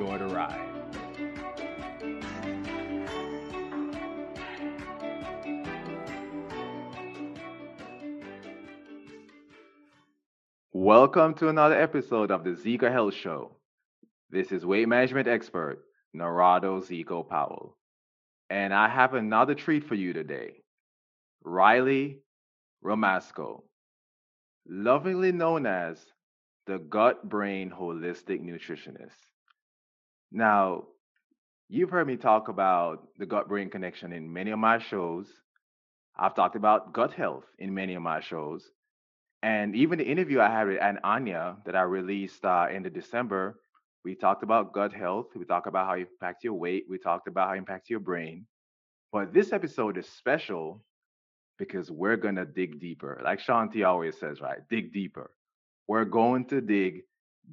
enjoy the ride. Welcome to another episode of the Zeco Health Show. This is weight management expert Narado Zeco Powell. And I have another treat for you today. Riley Romazko, lovingly known as the gut brain holistic nutritionist. Now, you've heard me talk about the gut brain connection in many of my shows. I've talked about gut health in many of my shows. And even the interview I had with Aunt Anya that I released uh, in the December, we talked about gut health. We talked about how it impacts your weight. We talked about how it impacts your brain. But this episode is special because we're going to dig deeper. Like Shanti always says, right? Dig deeper. We're going to dig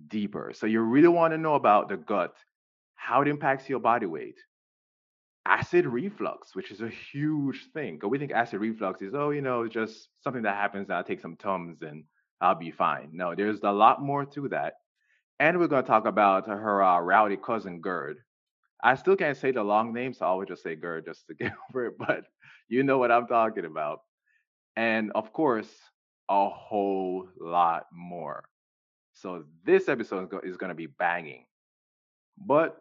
deeper. So you really want to know about the gut, how it impacts your body weight, acid reflux, which is a huge thing. Because we think acid reflux is, oh, you know, just something that happens. I'll take some Tums and I'll be fine. No, there's a lot more to that. And we're going to talk about her uh, rowdy cousin, GERD. I still can't say the long name, so I always just say GERD just to get over it. But you know what I'm talking about. And of course, a whole lot more. So this episode is going to be banging. But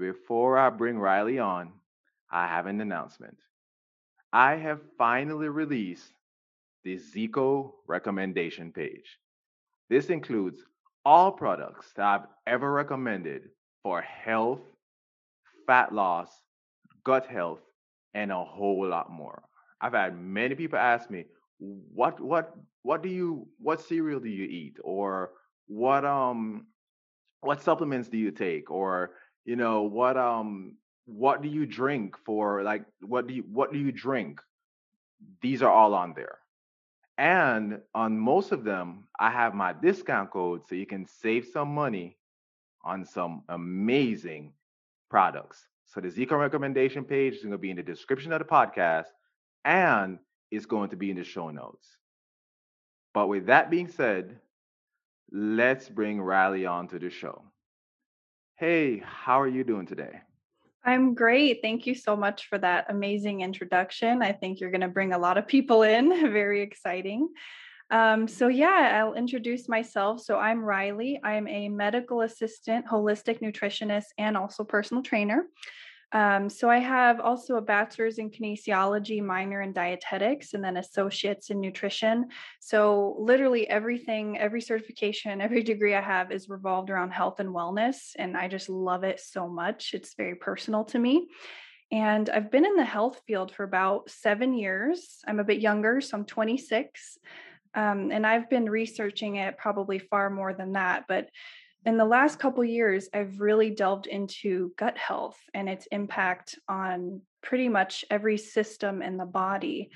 before I bring Riley on, I have an announcement. I have finally released the Zeco recommendation page. This includes all products that I've ever recommended for health, fat loss, gut health, and a whole lot more. I've had many people ask me, what what what do you what cereal do you eat or what um what supplements do you take or you know what um what do you drink for like what do you what do you drink these are all on there and on most of them i have my discount code so you can save some money on some amazing products so the Zeco recommendation page is going to be in the description of the podcast and it's going to be in the show notes. But with that being said, let's bring Riley on to the show. Hey, how are you doing today? I'm great. Thank you so much for that amazing introduction. I think you're going to bring a lot of people in. Very exciting. Um, so, yeah, I'll introduce myself. So, I'm Riley. I'm a medical assistant, holistic nutritionist, and also personal trainer. Um, so I have also a bachelor's in kinesiology, minor in dietetics, and then associates in nutrition. So literally everything, every certification, every degree I have is revolved around health and wellness. And I just love it so much. It's very personal to me. And I've been in the health field for about seven years. I'm a bit younger, so I'm 26. Um, and I've been researching it probably far more than that. But in the last couple years i've really delved into gut health and its impact on pretty much every system in the body.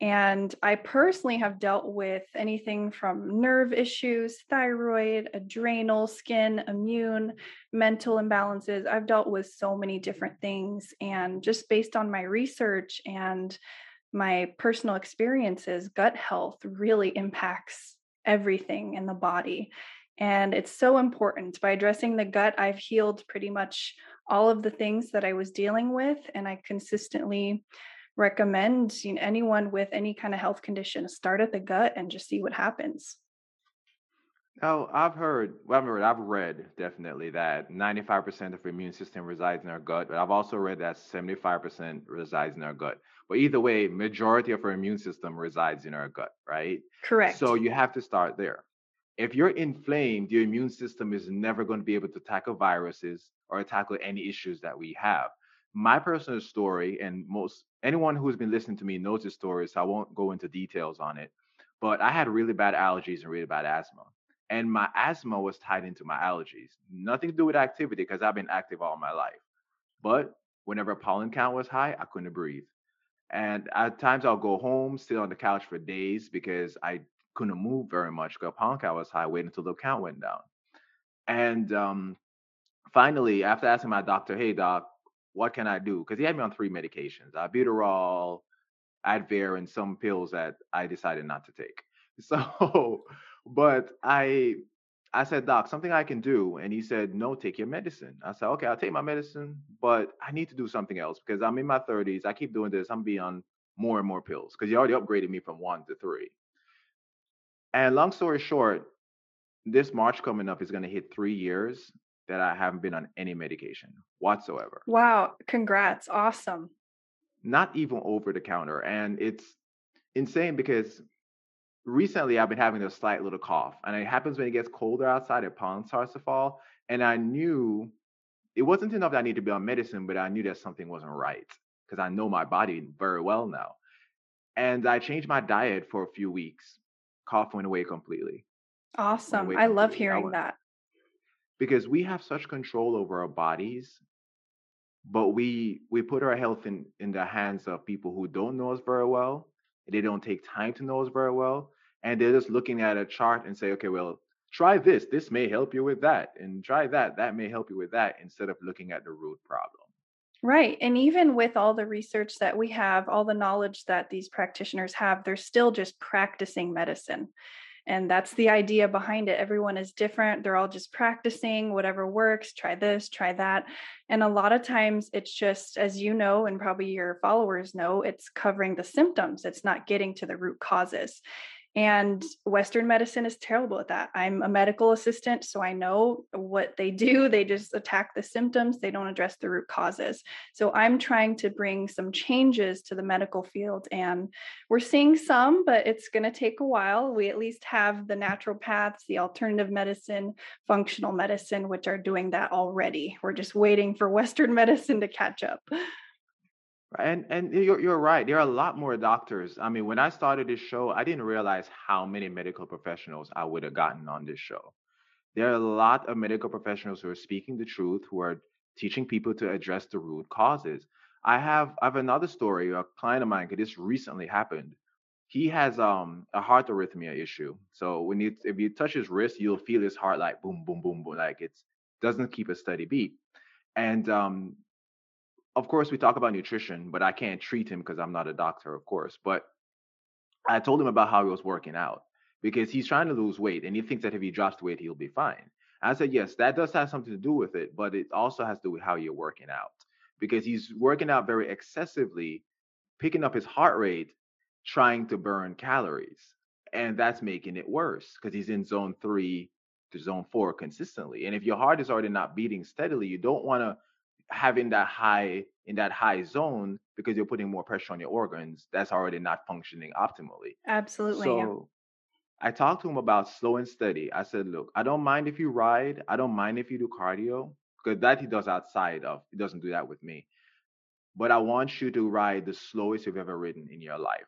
And i personally have dealt with anything from nerve issues thyroid adrenal skin immune mental imbalances. I've dealt with so many different things and just based on my research and my personal experiences gut health really impacts everything in the body and it's so important. By addressing the gut, I've healed pretty much all of the things that I was dealing with. And I consistently recommend you know, anyone with any kind of health condition start at the gut and just see what happens. Oh, I've heard, well, I've heard, I've read definitely that 95% of our immune system resides in our gut, but I've also read that 75% resides in our gut. But either way, majority of our immune system resides in our gut, right? Correct. So you have to start there if you're inflamed, your immune system is never going to be able to tackle viruses or tackle any issues that we have. My personal story, and most anyone who's been listening to me knows this story, so I won't go into details on it. But I had really bad allergies and really bad asthma. And my asthma was tied into my allergies. Nothing to do with activity because I've been active all my life. But whenever pollen count was high, I couldn't breathe. And at times I'll go home, sit on the couch for days because I couldn't move very much because count was high, wait until the count went down. And um, finally, after asking my doctor, hey, doc, what can I do? Because he had me on three medications albuterol, Advair, and some pills that I decided not to take. So, but I I said, Doc, something I can do. And he said, No, take your medicine. I said, Okay, I'll take my medicine, but I need to do something else because I'm in my 30s. I keep doing this. I'm being on more and more pills because he already upgraded me from one to three. And long story short, this March coming up is going to hit three years that I haven't been on any medication whatsoever. Wow. Congrats. Awesome. Not even over the counter. And it's insane because recently I've been having a slight little cough. And it happens when it gets colder outside, and pollen starts to fall. And I knew it wasn't enough that I need to be on medicine, but I knew that something wasn't right because I know my body very well now. And I changed my diet for a few weeks. Cough went away completely. Awesome. I love hearing that because we have such control over our bodies but we we put our health in in the hands of people who don't know us very well they don't take time to know us very well and they're just looking at a chart and say okay well try this this may help you with that and try that that may help you with that instead of looking at the root problem Right. And even with all the research that we have, all the knowledge that these practitioners have, they're still just practicing medicine. And that's the idea behind it. Everyone is different. They're all just practicing whatever works, try this, try that. And a lot of times it's just, as you know, and probably your followers know, it's covering the symptoms, it's not getting to the root causes. And Western medicine is terrible at that. I'm a medical assistant, so I know what they do. They just attack the symptoms, they don't address the root causes. So I'm trying to bring some changes to the medical field, and we're seeing some, but it's going to take a while. We at least have the naturopaths, the alternative medicine, functional medicine, which are doing that already. We're just waiting for Western medicine to catch up. And and you're you're right. There are a lot more doctors. I mean, when I started this show, I didn't realize how many medical professionals I would have gotten on this show. There are a lot of medical professionals who are speaking the truth, who are teaching people to address the root causes. I have I have another story. A client of mine, this recently happened. He has um a heart arrhythmia issue. So when you if you touch his wrist, you'll feel his heart like boom, boom, boom, boom, like it's doesn't keep a steady beat. And um of course, we talk about nutrition, but I can't treat him because I'm not a doctor, of course. But I told him about how he was working out because he's trying to lose weight and he thinks that if he drops weight, he'll be fine. I said, yes, that does have something to do with it, but it also has to do with how you're working out because he's working out very excessively, picking up his heart rate, trying to burn calories. And that's making it worse because he's in zone three to zone four consistently. And if your heart is already not beating steadily, you don't want to having that high in that high zone because you're putting more pressure on your organs that's already not functioning optimally. Absolutely so yeah. i talked to him about slow and steady. I said look i don't mind if you ride. I don't mind if you do cardio because that he does outside of he doesn't do that with me. But i want you to ride the slowest you've ever ridden in your life.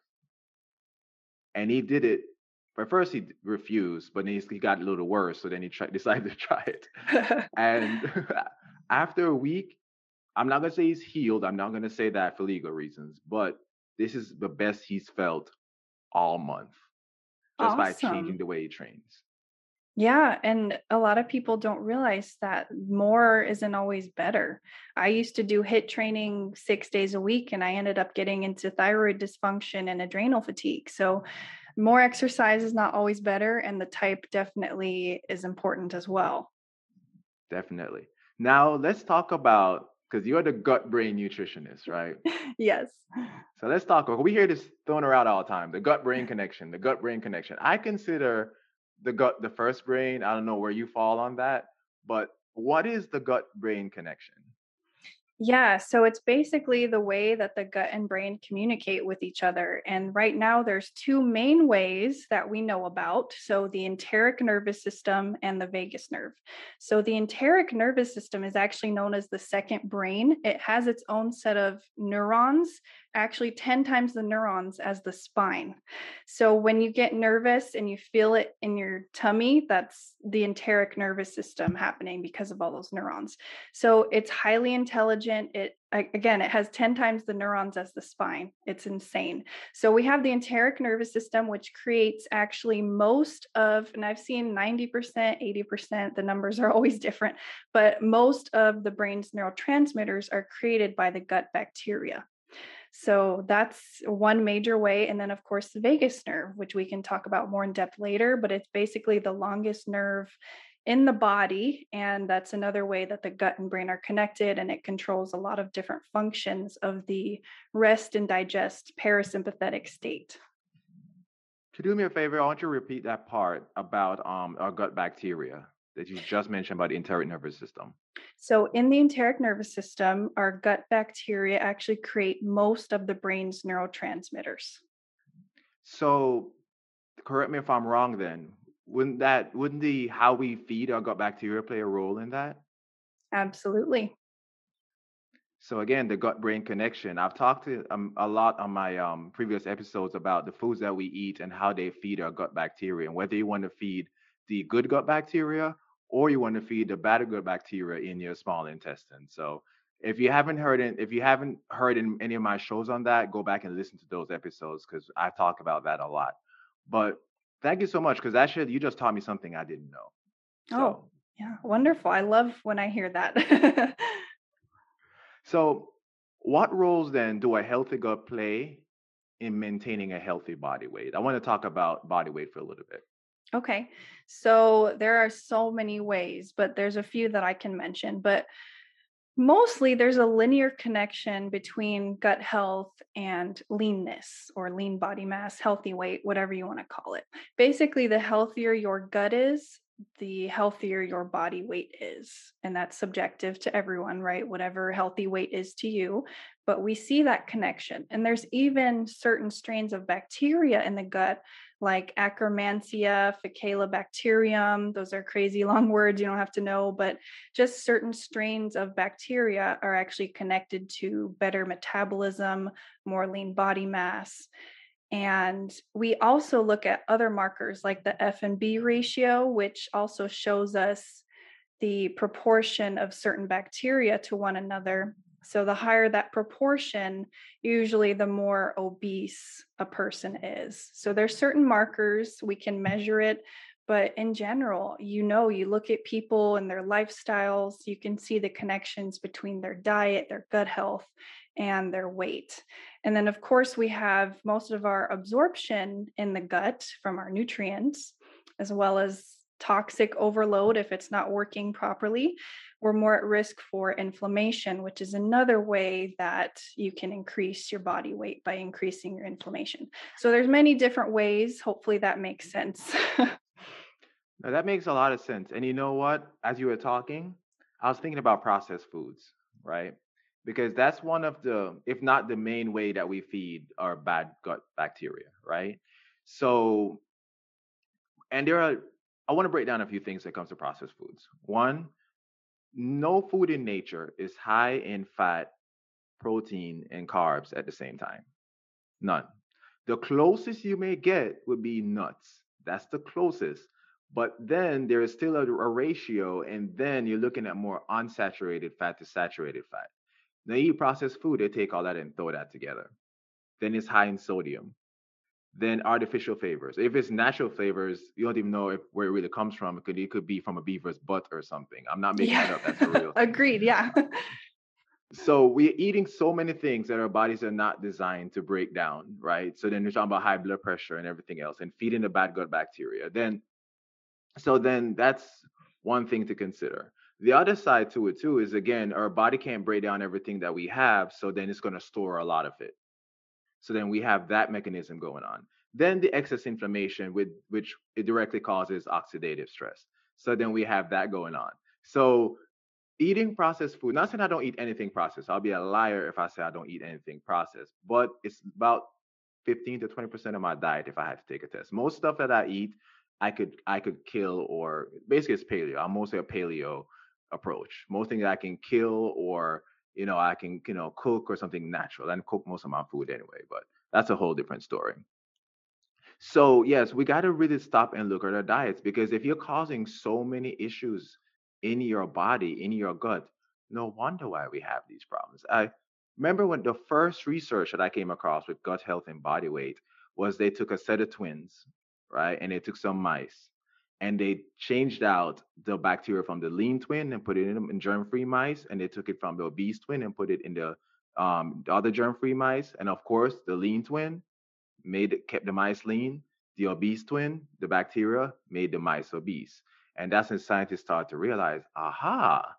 And he did it. But first he refused but then he got a little worse so then he tried, decided to try it. And after a week I'm not gonna say he's healed. I'm not gonna say that for legal reasons, but this is the best he's felt all month just awesome. by changing the way he trains. Yeah. And a lot of people don't realize that more isn't always better. I used to do HIIT training six days a week, and I ended up getting into thyroid dysfunction and adrenal fatigue. So, more exercise is not always better, and the type definitely is important as well. Definitely. Now, let's talk about because you're the gut brain nutritionist, right? yes. So let's talk. We hear this thrown around all the time the gut brain connection, the gut brain connection. I consider the gut the first brain. I don't know where you fall on that, but what is the gut brain connection? Yeah, so it's basically the way that the gut and brain communicate with each other. And right now, there's two main ways that we know about. So, the enteric nervous system and the vagus nerve. So, the enteric nervous system is actually known as the second brain. It has its own set of neurons actually 10 times the neurons as the spine. So when you get nervous and you feel it in your tummy, that's the enteric nervous system happening because of all those neurons. So it's highly intelligent. It again, it has 10 times the neurons as the spine. It's insane. So we have the enteric nervous system, which creates actually most of, and I've seen 90%, 80%, the numbers are always different, but most of the brain's neurotransmitters are created by the gut bacteria. So that's one major way. And then, of course, the vagus nerve, which we can talk about more in depth later, but it's basically the longest nerve in the body. And that's another way that the gut and brain are connected, and it controls a lot of different functions of the rest and digest parasympathetic state. To do me a favor, I want you to repeat that part about um, our gut bacteria that you just mentioned about the enteric nervous system. So, in the enteric nervous system, our gut bacteria actually create most of the brain's neurotransmitters. So, correct me if I'm wrong then. Wouldn't that wouldn't the how we feed our gut bacteria play a role in that? Absolutely. So again, the gut brain connection. I've talked to, um, a lot on my um, previous episodes about the foods that we eat and how they feed our gut bacteria, and whether you want to feed the good gut bacteria or you want to feed the bad gut bacteria in your small intestine. So if you haven't heard it, if you haven't heard in any of my shows on that, go back and listen to those episodes because I talk about that a lot. But thank you so much because actually you just taught me something I didn't know. Oh, so, oh, yeah, wonderful. I love when I hear that. so, what roles then do a healthy gut play in maintaining a healthy body weight? I want to talk about body weight for a little bit. Okay. So there are so many ways, but there's a few that I can mention. But mostly there's a linear connection between gut health and leanness or lean body mass, healthy weight, whatever you want to call it. Basically, the healthier your gut is, the healthier your body weight is. And that's subjective to everyone, right? Whatever healthy weight is to you. But we see that connection. And there's even certain strains of bacteria in the gut like Akkermansia, Faecalibacterium. Those are crazy long words you don't have to know, but just certain strains of bacteria are actually connected to better metabolism, more lean body mass. And we also look at other markers like the F&B ratio, which also shows us the proportion of certain bacteria to one another so the higher that proportion, usually the more obese a person is. So there's certain markers we can measure it, but in general, you know, you look at people and their lifestyles, you can see the connections between their diet, their gut health, and their weight. And then of course, we have most of our absorption in the gut from our nutrients as well as toxic overload if it's not working properly we're more at risk for inflammation, which is another way that you can increase your body weight by increasing your inflammation. So there's many different ways. Hopefully that makes sense. that makes a lot of sense. And you know what? As you were talking, I was thinking about processed foods, right? Because that's one of the, if not the main way that we feed our bad gut bacteria, right? So, and there are, I want to break down a few things that comes to processed foods. One, no food in nature is high in fat, protein, and carbs at the same time. None. The closest you may get would be nuts. That's the closest. But then there is still a, a ratio, and then you're looking at more unsaturated fat to saturated fat. Now, you eat processed food, they take all that and throw that together. Then it's high in sodium than artificial flavors. If it's natural flavors, you don't even know if where it really comes from. It could it could be from a beaver's butt or something. I'm not making yeah. that up. That's a real. Agreed. Yeah. so we're eating so many things that our bodies are not designed to break down, right? So then you're talking about high blood pressure and everything else, and feeding the bad gut bacteria. Then, so then that's one thing to consider. The other side to it too is again, our body can't break down everything that we have, so then it's going to store a lot of it. So then we have that mechanism going on. Then the excess inflammation, with which it directly causes oxidative stress. So then we have that going on. So eating processed food, not saying I don't eat anything processed. I'll be a liar if I say I don't eat anything processed, but it's about 15 to 20% of my diet if I had to take a test. Most stuff that I eat, I could I could kill or basically it's paleo. I'm mostly a paleo approach. Most things I can kill or you know I can you know cook or something natural. And cook most of my food anyway, but that's a whole different story. So yes, we got to really stop and look at our diets because if you're causing so many issues in your body, in your gut, no wonder why we have these problems. I remember when the first research that I came across with gut health and body weight was they took a set of twins, right? And they took some mice and they changed out the bacteria from the lean twin and put it in, in germ-free mice, and they took it from the obese twin and put it in the, um, the other germ-free mice. And of course, the lean twin made it, kept the mice lean. The obese twin, the bacteria, made the mice obese. And that's when scientists started to realize, aha,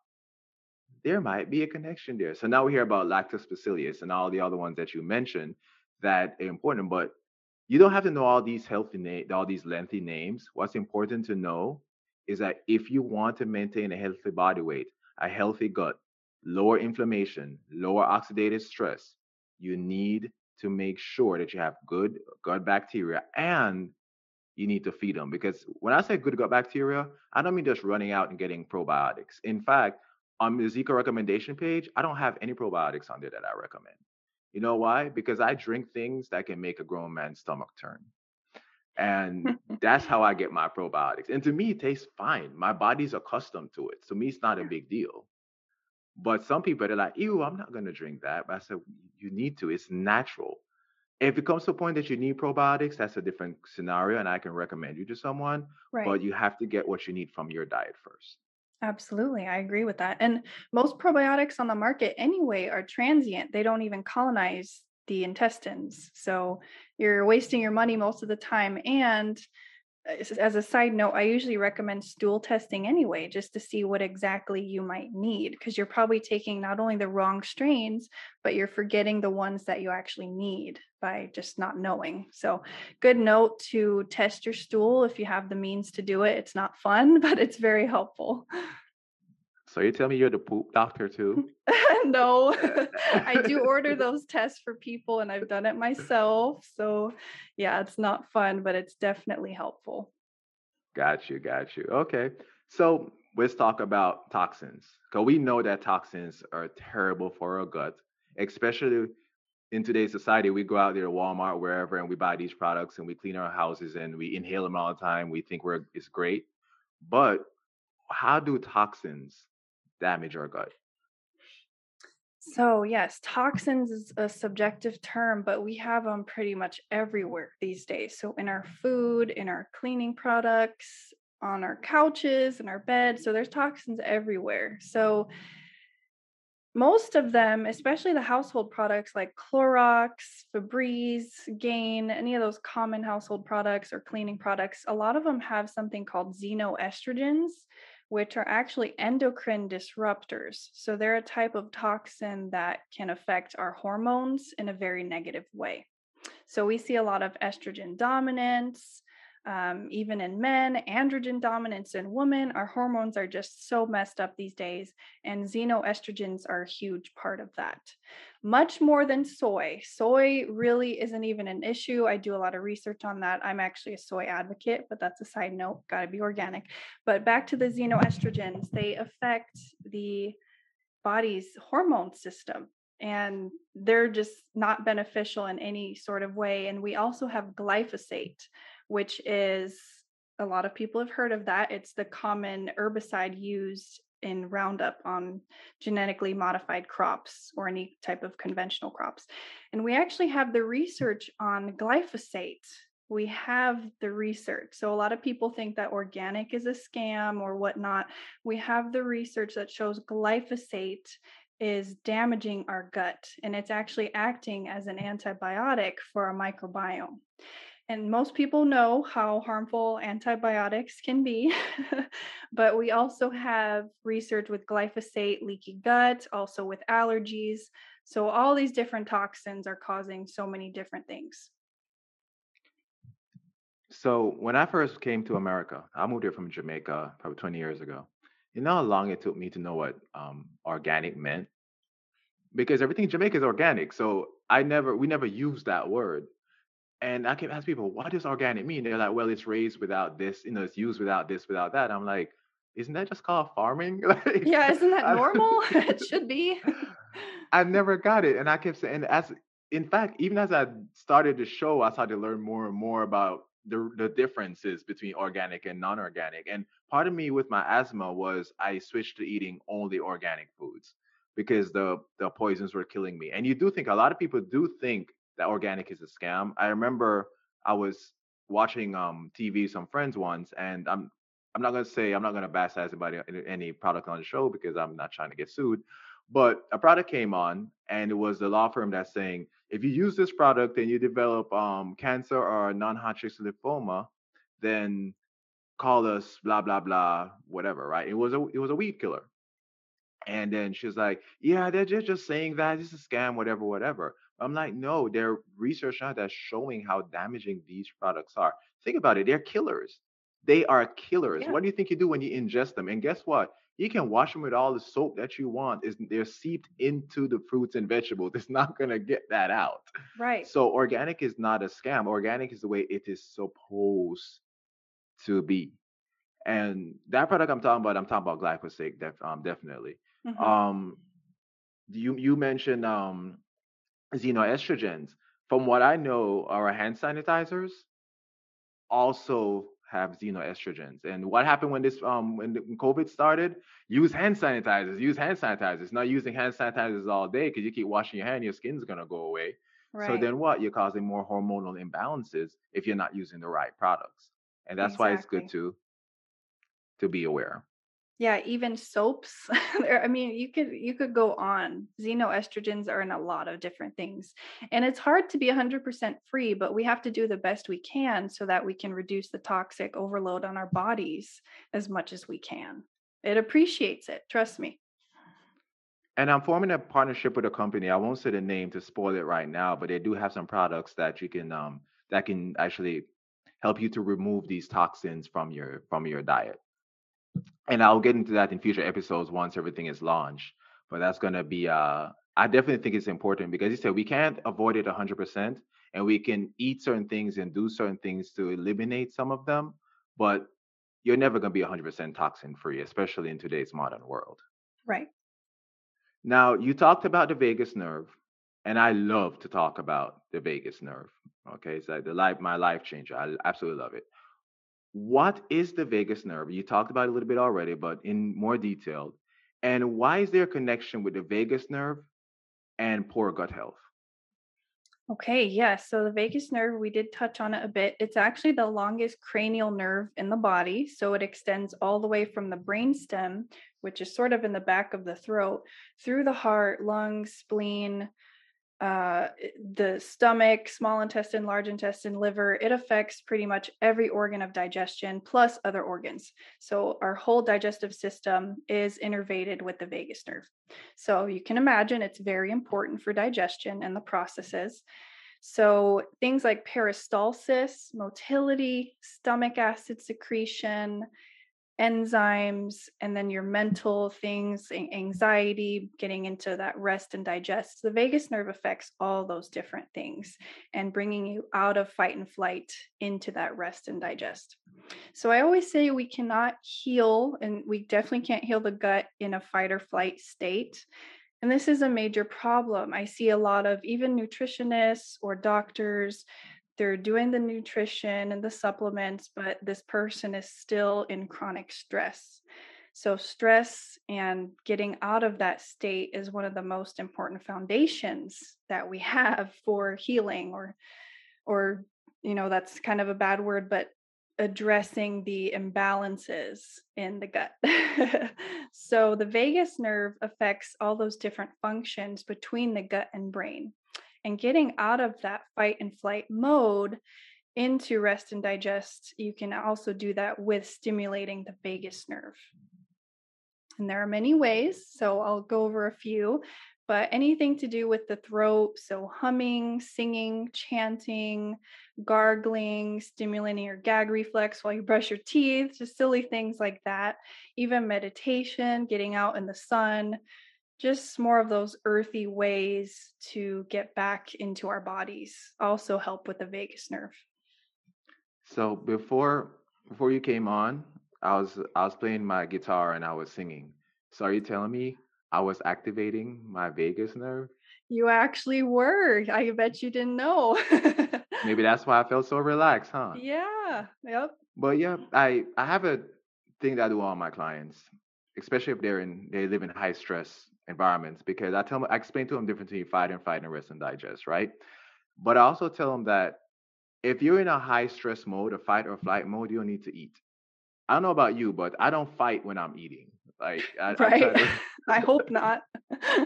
there might be a connection there. So now we hear about lactobacillus and all the other ones that you mentioned that are important, but you don't have to know all these healthy names, all these lengthy names. What's important to know is that if you want to maintain a healthy body weight, a healthy gut, lower inflammation, lower oxidative stress, you need to make sure that you have good gut bacteria and you need to feed them. Because when I say good gut bacteria, I don't mean just running out and getting probiotics. In fact, on the Zeco recommendation page, I don't have any probiotics on there that I recommend. You know why? Because I drink things that can make a grown man's stomach turn. And that's how I get my probiotics. And to me, it tastes fine. My body's accustomed to it. So me, it's not a big deal. But some people are like, ew, I'm not gonna drink that. But I said, you need to. It's natural. If it comes to a point that you need probiotics, that's a different scenario, and I can recommend you to someone. Right. But you have to get what you need from your diet first. Absolutely. I agree with that. And most probiotics on the market anyway are transient. They don't even colonize the intestines. So you're wasting your money most of the time. And as a side note, I usually recommend stool testing anyway, just to see what exactly you might need, because you're probably taking not only the wrong strains, but you're forgetting the ones that you actually need by just not knowing. So, good note to test your stool if you have the means to do it. It's not fun, but it's very helpful. So you tell me you're the poop doctor too? no, I do order those tests for people and I've done it myself. So yeah, it's not fun, but it's definitely helpful. Got you, got you. Okay. So let's talk about toxins. Because we know that toxins are terrible for our gut, especially in today's society. We go out there to Walmart, wherever, and we buy these products and we clean our houses and we inhale them all the time. We think we're it's great. But how do toxins damage our gut? So, yes, toxins is a subjective term, but we have them pretty much everywhere these days. So, in our food, in our cleaning products, on our couches, in our beds. So, there's toxins everywhere. So, most of them, especially the household products like Clorox, Febreze, Gain, any of those common household products or cleaning products, a lot of them have something called xenoestrogens, which are actually endocrine disruptors. So they're a type of toxin that can affect our hormones in a very negative way. So we see a lot of estrogen dominance, um, even in men, androgen dominance in women. Our hormones are just so messed up these days, and xenoestrogens are a huge part of that. Much more than soy. Soy really isn't even an issue. I do a lot of research on that. I'm actually a soy advocate, but that's a side note, got to be organic. But back to the xenoestrogens, they affect the body's hormone system and they're just not beneficial in any sort of way. And we also have glyphosate, which is a lot of people have heard of that. It's the common herbicide used in Roundup on genetically modified crops or any type of conventional crops. And we actually have the research on glyphosate. We have the research. So a lot of people think that organic is a scam or whatnot. We have the research that shows glyphosate is damaging our gut and it's actually acting as an antibiotic for our microbiome. And most people know how harmful antibiotics can be, but we also have research with glyphosate, leaky gut, also with allergies. So, all these different toxins are causing so many different things. So, when I first came to America, I moved here from Jamaica probably 20 years ago. You know how long it took me to know what um, organic meant? Because everything in Jamaica is organic. So I never, we never used that word. And I kept asking people, what does organic mean? They're like, well, it's raised without this, you know, it's used without this, without that. I'm like, isn't that just called farming? like, Yeah, isn't that normal? It should be. I never got it. And I kept saying, as in fact, even as I started the show, I started to learn more and more about the, the differences between organic and non-organic. And part of me with my asthma was I switched to eating only organic foods because the the poisons were killing me. And you do think a lot of people do think that organic is a scam. I remember I was watching um TV some friends once and I'm I'm not gonna say I'm not gonna bash anybody any product on the show because I'm not trying to get sued. But a product came on and it was the law firm that's saying if you use this product and you develop um, cancer or non-Hodgkin's lymphoma, then call us blah blah blah whatever. Right? It was a it was a weed killer. And then she was like, "Yeah, they're just, just saying that it's a scam, whatever, whatever." I'm like, "No, they're research now that's showing how damaging these products are. Think about it; they're killers. They are killers. Yeah, What do you think you do when you ingest them? And guess what? You can wash them with all the soap that you want. Is they're seeped into the fruits and vegetables. It's not gonna get that out. right. So organic is not a scam. Organic is the way it is supposed to be. And that product I'm talking about, I'm talking about glyphosate, def, um, definitely. hmm Um, you you mentioned um, xenoestrogens. From what I know, our hand sanitizers also have xenoestrogens. And what happened when this um when, the, when COVID started? Use hand sanitizers. Use hand sanitizers. Not using hand sanitizers all day because you keep washing your hand, your skin's gonna go away. Right. So then what? You're causing more hormonal imbalances if you're not using the right products. And that's why it's good to to be aware. Yeah, even soaps. I mean, you could you could go on. Xenoestrogens are in a lot of different things. And it's hard to be 100% free, but we have to do the best we can so that we can reduce the toxic overload on our bodies as much as we can. It appreciates it, trust me. And I'm forming a partnership with a company. I won't say the name to spoil it right now, but they do have some products that you can um that can actually help you to remove these toxins from your from your diet. And I'll get into that in future episodes once everything is launched. But that's gonna be uh I definitely think it's important because you said we can't avoid it 100% and we can eat certain things and do certain things to eliminate some of them, but you're never going to be 100% toxin free, especially in today's modern world. Right. Now, you talked about the vagus nerve, and I love to talk about the vagus nerve. Okay, it's like the life, my life changer. I absolutely love it. What is the vagus nerve? You talked about it a little bit already, but in more detail. And why is there a connection with the vagus nerve and poor gut health? Okay, yes. So the vagus nerve, we did touch on it a bit. It's actually the longest cranial nerve in the body. So it extends all the way from the brainstem, which is sort of in the back of the throat, through the heart, lungs, spleen, uh, the stomach, small intestine, large intestine, liver. It affects pretty much every organ of digestion plus other organs. So our whole digestive system is innervated with the vagus nerve. So you can imagine it's very important for digestion and the processes. So things like peristalsis, motility, stomach acid secretion, enzymes and then your mental things anxiety getting into that rest and digest the vagus nerve affects all those different things and bringing you out of fight and flight into that rest and digest. So i always say we cannot heal and we definitely can't heal the gut in a fight or flight state and this is a major problem. I see a lot of even nutritionists or doctors they're doing the nutrition and the supplements, but this person is still in chronic stress. So, stress and getting out of that state is one of the most important foundations that we have for healing, or, or, you know, that's kind of a bad word, but addressing the imbalances in the gut. so, the vagus nerve affects all those different functions between the gut and brain and getting out of that fight and flight mode into rest and digest, you can also do that with stimulating the vagus nerve. And there are many ways, so I'll go over a few. but anything to do with the throat, so humming, singing, chanting, gargling, stimulating your gag reflex while you brush your teeth, just silly things like that. Even meditation, getting out in the sun, just more of those earthy ways to get back into our bodies also help with the vagus nerve. So before before you came on, I was I was playing my guitar and I was singing. So are you telling me I was activating my vagus nerve. You actually were. I bet you didn't know. Maybe that's why I felt so relaxed, huh? Yeah. Yep. But yeah, I I have a thing that I do all my clients, especially if they're in they live in high stress environments, because I tell them I explain to them difference between fight and fight and rest and digest, right? But I also tell them that if you're in a high stress mode, a fight or flight mode, you don't need to eat. I don't know about you, but I don't fight when I'm eating. Like I, right. I, to... I hope not.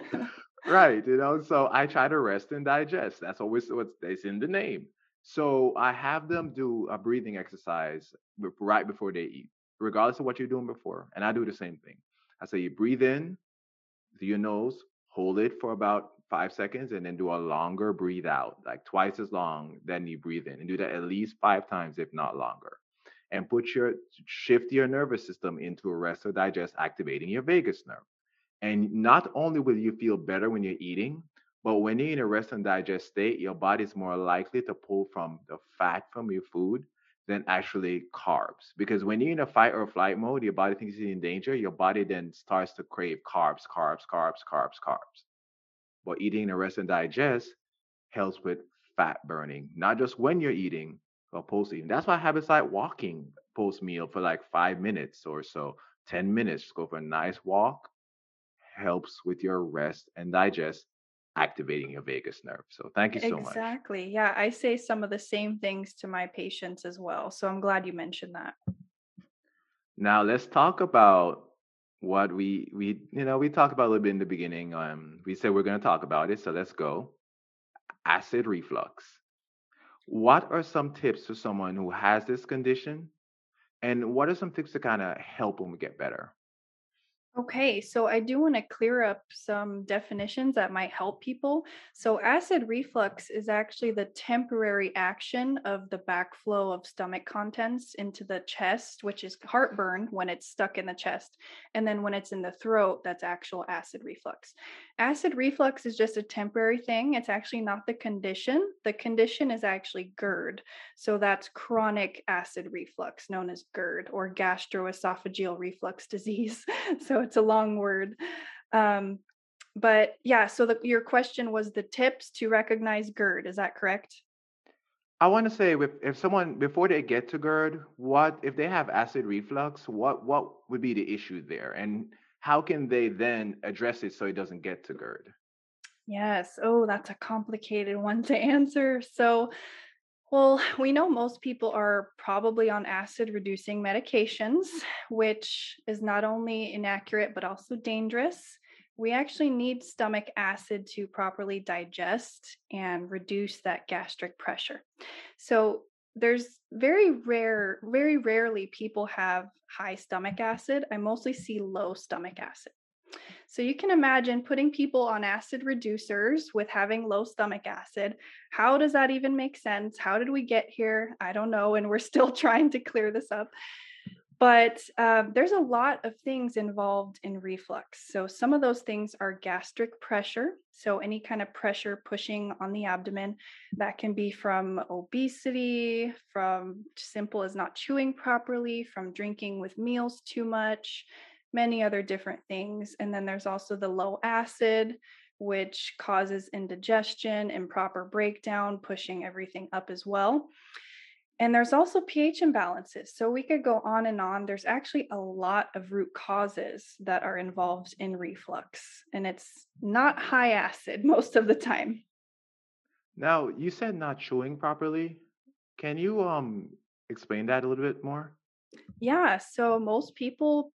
right. You know, so I try to rest and digest. That's always what's it's in the name. So I have them do a breathing exercise right before they eat, regardless of what you're doing before. And I do the same thing. I say you breathe in through your nose, hold it for about five seconds, and then do a longer breathe out, like twice as long than you breathe in, and do that at least five times, if not longer and put your shift your nervous system into a rest or digest, activating your vagus nerve. And not only will you feel better when you're eating, but when you're in a rest and digest state, your body is more likely to pull from the fat from your food than actually carbs. Because when you're in a fight or flight mode, your body thinks you're in danger. Your body then starts to crave carbs, carbs, carbs, carbs, carbs. But eating a rest and digest helps with fat burning, not just when you're eating, or post eating. That's why habits like walking post meal for like five minutes or so, 10 minutes, just go for a nice walk, helps with your rest and digest, activating your vagus nerve. So thank you so exactly. much. Exactly. Yeah, I say some of the same things to my patients as well. So I'm glad you mentioned that. Now let's talk about what we we you know we talked about a little bit in the beginning. Um, we said we're going to talk about it, so let's go. Acid reflux. What are some tips for someone who has this condition? And what are some tips to kind of help them get better? Okay, so I do want to clear up some definitions that might help people. So, acid reflux is actually the temporary action of the backflow of stomach contents into the chest, which is heartburn when it's stuck in the chest. And then when it's in the throat, that's actual acid reflux. Acid reflux is just a temporary thing. It's actually not the condition. The condition is actually GERD. So, that's chronic acid reflux, known as GERD or gastroesophageal reflux disease. so, it's a long word. Um, but yeah, so the, your question was the tips to recognize GERD. Is that correct? I want to say if, if someone before they get to GERD, what if they have acid reflux, what what would be the issue there? And how can they then address it so it doesn't get to GERD? Yes. Oh, that's a complicated one to answer. So well, we know most people are probably on acid reducing medications, which is not only inaccurate but also dangerous. We actually need stomach acid to properly digest and reduce that gastric pressure. So, there's very rare, very rarely people have high stomach acid. I mostly see low stomach acid. So you can imagine putting people on acid reducers with having low stomach acid. How does that even make sense? How did we get here? I don't know. And we're still trying to clear this up. But uh, there's a lot of things involved in reflux. So, some of those things are gastric pressure. So, any kind of pressure pushing on the abdomen that can be from obesity, from simple as not chewing properly, from drinking with meals too much, many other different things. And then there's also the low acid, which causes indigestion, improper breakdown, pushing everything up as well. And there's also pH imbalances. So we could go on and on. There's actually a lot of root causes that are involved in reflux, and it's not high acid most of the time. Now, you said not chewing properly. Can you um explain that a little bit more? Yeah, so most people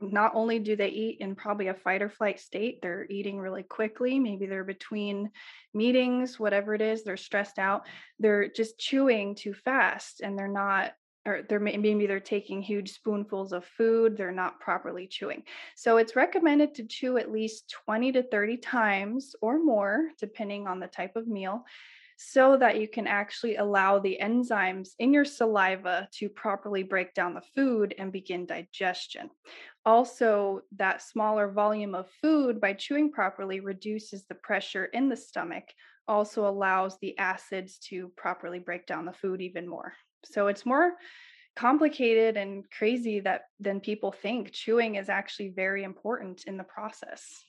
not only do they eat in probably a fight or flight state, they're eating really quickly. Maybe they're between meetings, whatever it is, they're stressed out. They're just chewing too fast and they're not or they're maybe they're taking huge spoonfuls of food they're not properly chewing so it's recommended to chew at least 20 to 30 times or more depending on the type of meal so that you can actually allow the enzymes in your saliva to properly break down the food and begin digestion. Also, that smaller volume of food by chewing properly reduces the pressure in the stomach, also allows the acids to properly break down the food even more. So it's more complicated and crazy that than people think. Chewing is actually very important in the process.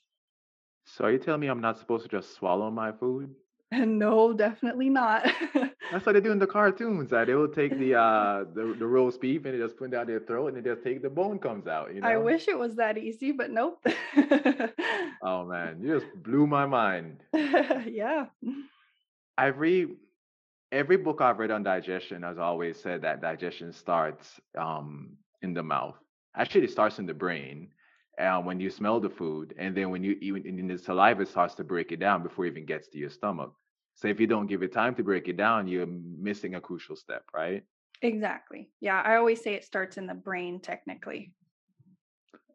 So are you telling me I'm not supposed to just swallow my food? no, definitely not. That's what they do in the cartoons. They will take the uh the, the roast beef and they just put it down their throat and they just take the bone comes out. You know. I wish it was that easy, but nope. oh man, you just blew my mind. yeah. I've every book I've read on digestion has always said that digestion starts um in the mouth. Actually, it starts in the brain uh, when you smell the food, and then when you even and the saliva starts to break it down before it even gets to your stomach. So if you don't give it time to break it down, you're missing a crucial step, right? Exactly. Yeah, I always say it starts in the brain technically.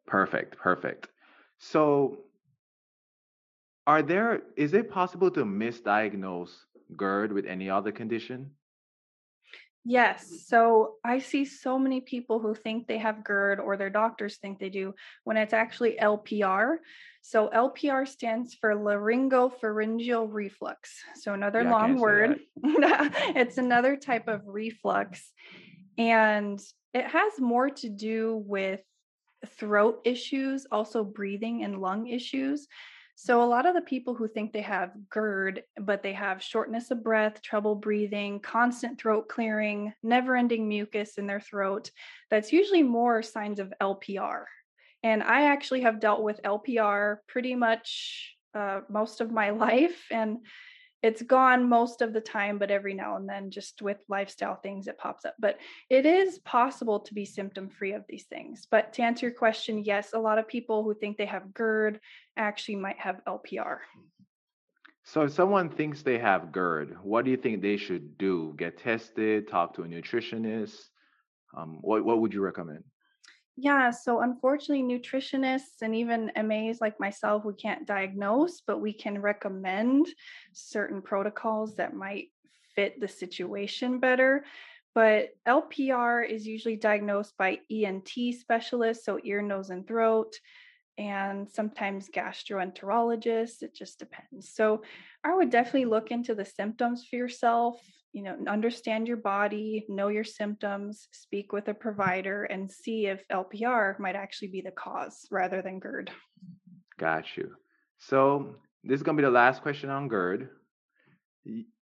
Perfect, perfect. So are there is it possible to misdiagnose GERD with any other condition? Yes. So I see so many people who think they have GERD or their doctors think they do when it's actually LPR. So LPR stands for laryngopharyngeal reflux. So another yeah, long word. it's another type of reflux. And it has more to do with throat issues, also breathing and lung issues. So, a lot of the people who think they have GERD, but they have shortness of breath, trouble breathing, constant throat clearing, never ending mucus in their throat, that's usually more signs of LPR. And I actually have dealt with LPR pretty much uh, most of my life. And it's gone most of the time, but every now and then, just with lifestyle things, it pops up. But it is possible to be symptom free of these things. But to answer your question, yes, a lot of people who think they have GERD actually might have LPR. So, if someone thinks they have GERD, what do you think they should do? Get tested, talk to a nutritionist? Um, what, what would you recommend? Yeah, so unfortunately, nutritionists and even MAs like myself, we can't diagnose, but we can recommend certain protocols that might fit the situation better. But LPR is usually diagnosed by ENT specialists, so ear, nose, and throat, and sometimes gastroenterologists. It just depends. So I would definitely look into the symptoms for yourself you know understand your body know your symptoms speak with a provider and see if lpr might actually be the cause rather than gerd. Got you. So this is going to be the last question on gerd.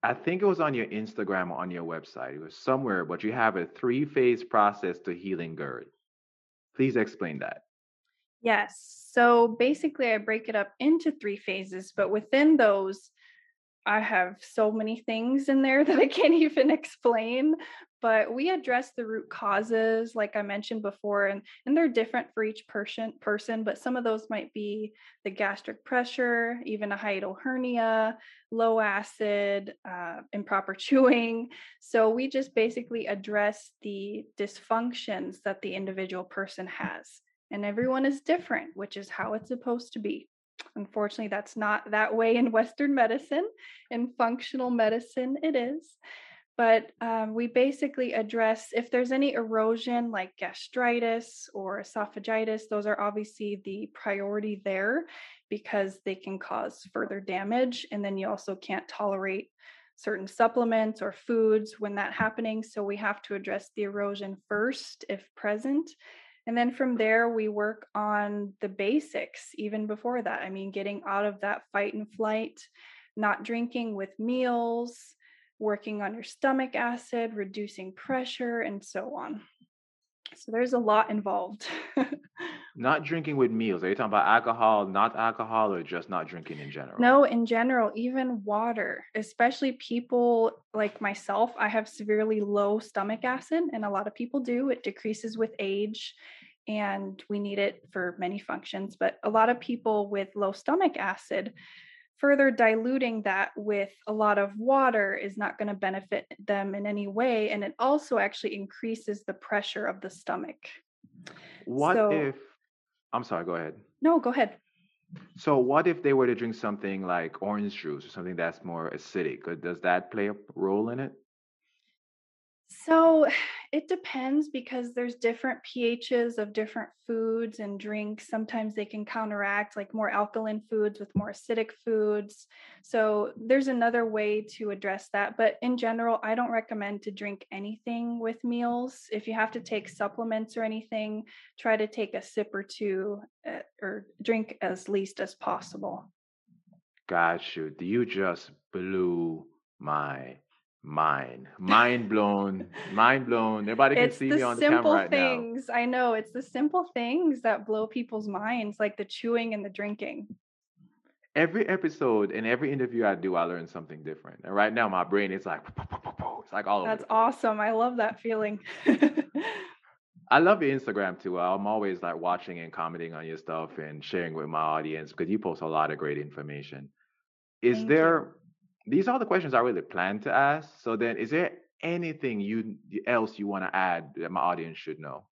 I think it was on your instagram or on your website it was somewhere but you have a three phase process to healing gerd. Please explain that. Yes so basically i break it up into three phases but within those I have so many things in there that I can't even explain, but we address the root causes like I mentioned before and and they're different for each person person, but some of those might be the gastric pressure, even a hiatal hernia, low acid, uh, improper chewing. So we just basically address the dysfunctions that the individual person has. And everyone is different, which is how it's supposed to be. Unfortunately, that's not that way in Western medicine. In functional medicine, it is. But um, we basically address if there's any erosion like gastritis or esophagitis, those are obviously the priority there because they can cause further damage. And then you also can't tolerate certain supplements or foods when that happening. So we have to address the erosion first if present. And then from there, we work on the basics even before that. I mean, getting out of that fight and flight, not drinking with meals, working on your stomach acid, reducing pressure, and so on. So there's a lot involved. not drinking with meals. Are you talking about alcohol, not alcohol, or just not drinking in general? No, in general, even water, especially people like myself. I have severely low stomach acid, and a lot of people do. It decreases with age, and we need it for many functions. But a lot of people with low stomach acid further diluting that with a lot of water is not going to benefit them in any way. And it also actually increases the pressure of the stomach. What so, if, I'm sorry, go ahead. No, go ahead. So, what if they were to drink something like orange juice or something that's more acidic? Does that play a role in it? So it depends because there's different pHs of different foods and drinks. Sometimes they can counteract like more alkaline foods with more acidic foods. So there's another way to address that. But in general, I don't recommend to drink anything with meals. If you have to take supplements or anything, try to take a sip or two uh, or drink as least as possible. Got you. You just blew my mind. Mind blown. Mind blown. Everybody can it's see me on the camera right things. Now. i know. It's the simple things that blow people's minds like the chewing and the drinking. Every episode and every interview i do i learn something different. And right now my brain is like it's like all that's awesome. I love that feeling. I love your Instagram too. I'm always like watching and commenting on your stuff and sharing with my audience because you post a lot of great information. Is Thank there you these are the questions I really plan to ask. So then, is there anything you else you want to add that my audience should know?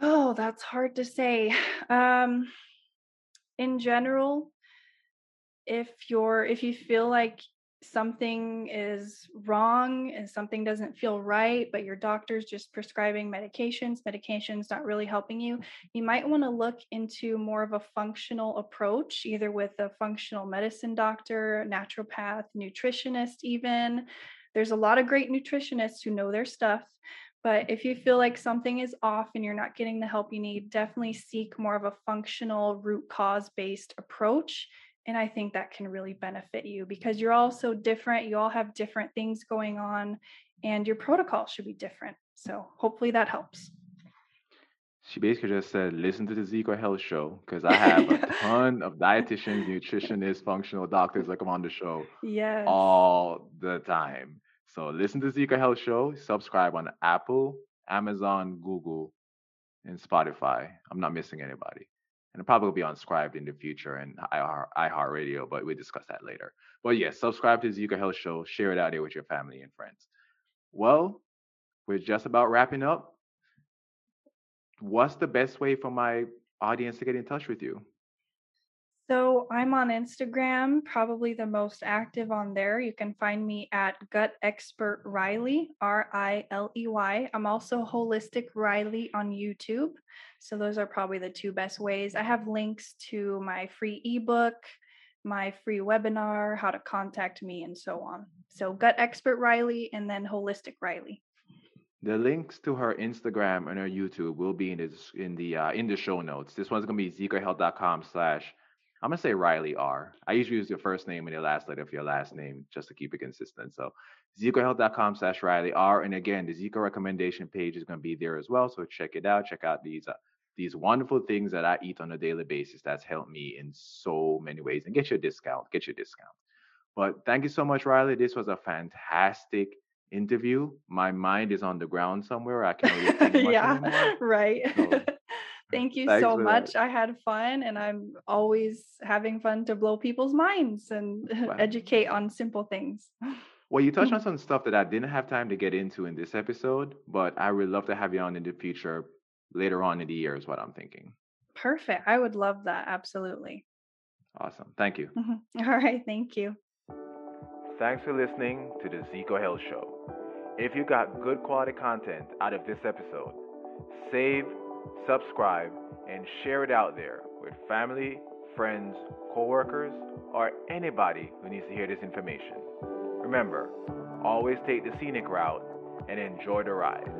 Oh, that's hard to say. Um, in general, if you're if you feel like something is wrong and something doesn't feel right, but your doctor's just prescribing medications, medications not really helping you, you might want to look into more of a functional approach, either with a functional medicine doctor, naturopath, nutritionist, even. There's a lot of great nutritionists who know their stuff. But if you feel like something is off and you're not getting the help you need, definitely seek more of a functional root cause based approach and I think that can really benefit you because you're all so different. You all have different things going on, and your protocol should be different. So hopefully that helps. She basically just said, listen to the Zeco Health Show because I have a ton of dietitians, nutritionists, functional doctors that come on the show yes. all the time. So listen to Zeco Health Show, subscribe on Apple, Amazon, Google, and Spotify. I'm not missing anybody and probably be on Scribd in the future and iHeartRadio, but we'll discuss that later. But yes, subscribe to the Zeco Health Show, share it out there with your family and friends. Well, we're just about wrapping up. What's the best way for my audience to get in touch with you? So I'm on Instagram, probably the most active on there. You can find me at Gut Expert Riley, R I L E Y. I'm also Holistic Riley on YouTube. So those are probably the two best ways. I have links to my free ebook, my free webinar, how to contact me, and so on. So Gut Expert Riley and then Holistic Riley. The links to her Instagram and her YouTube will be in this in the uh, in the show notes. This one's gonna be zecohealth.com slash I'm gonna say Riley R. I usually use your first name and your last letter of your last name just to keep it consistent. So zecohealth.com slash Riley R. And again, the Zeco recommendation page is gonna be there as well. So check it out. Check out these uh, these wonderful things that I eat on a daily basis. That's helped me in so many ways. And get your discount. Get your discount. But thank you so much, Riley. This was a fantastic interview. My mind is on the ground somewhere. I can't really think much yeah, anymore. right. So, Thank you so much. That. I had fun and I'm always having fun to blow people's minds and wow. educate on simple things. Well, you touched on some stuff that I didn't have time to get into in this episode, but I would love to have you on in the future later on in the year, is what I'm thinking. Perfect. I would love that. Absolutely. Awesome. Thank you. Mm-hmm. All right. Thank you. Thanks for listening to the Zeco Health Show. If you got good quality content out of this episode, save subscribe, and share it out there with family, friends, coworkers, or anybody who needs to hear this information. Remember, always take the scenic route and enjoy the ride.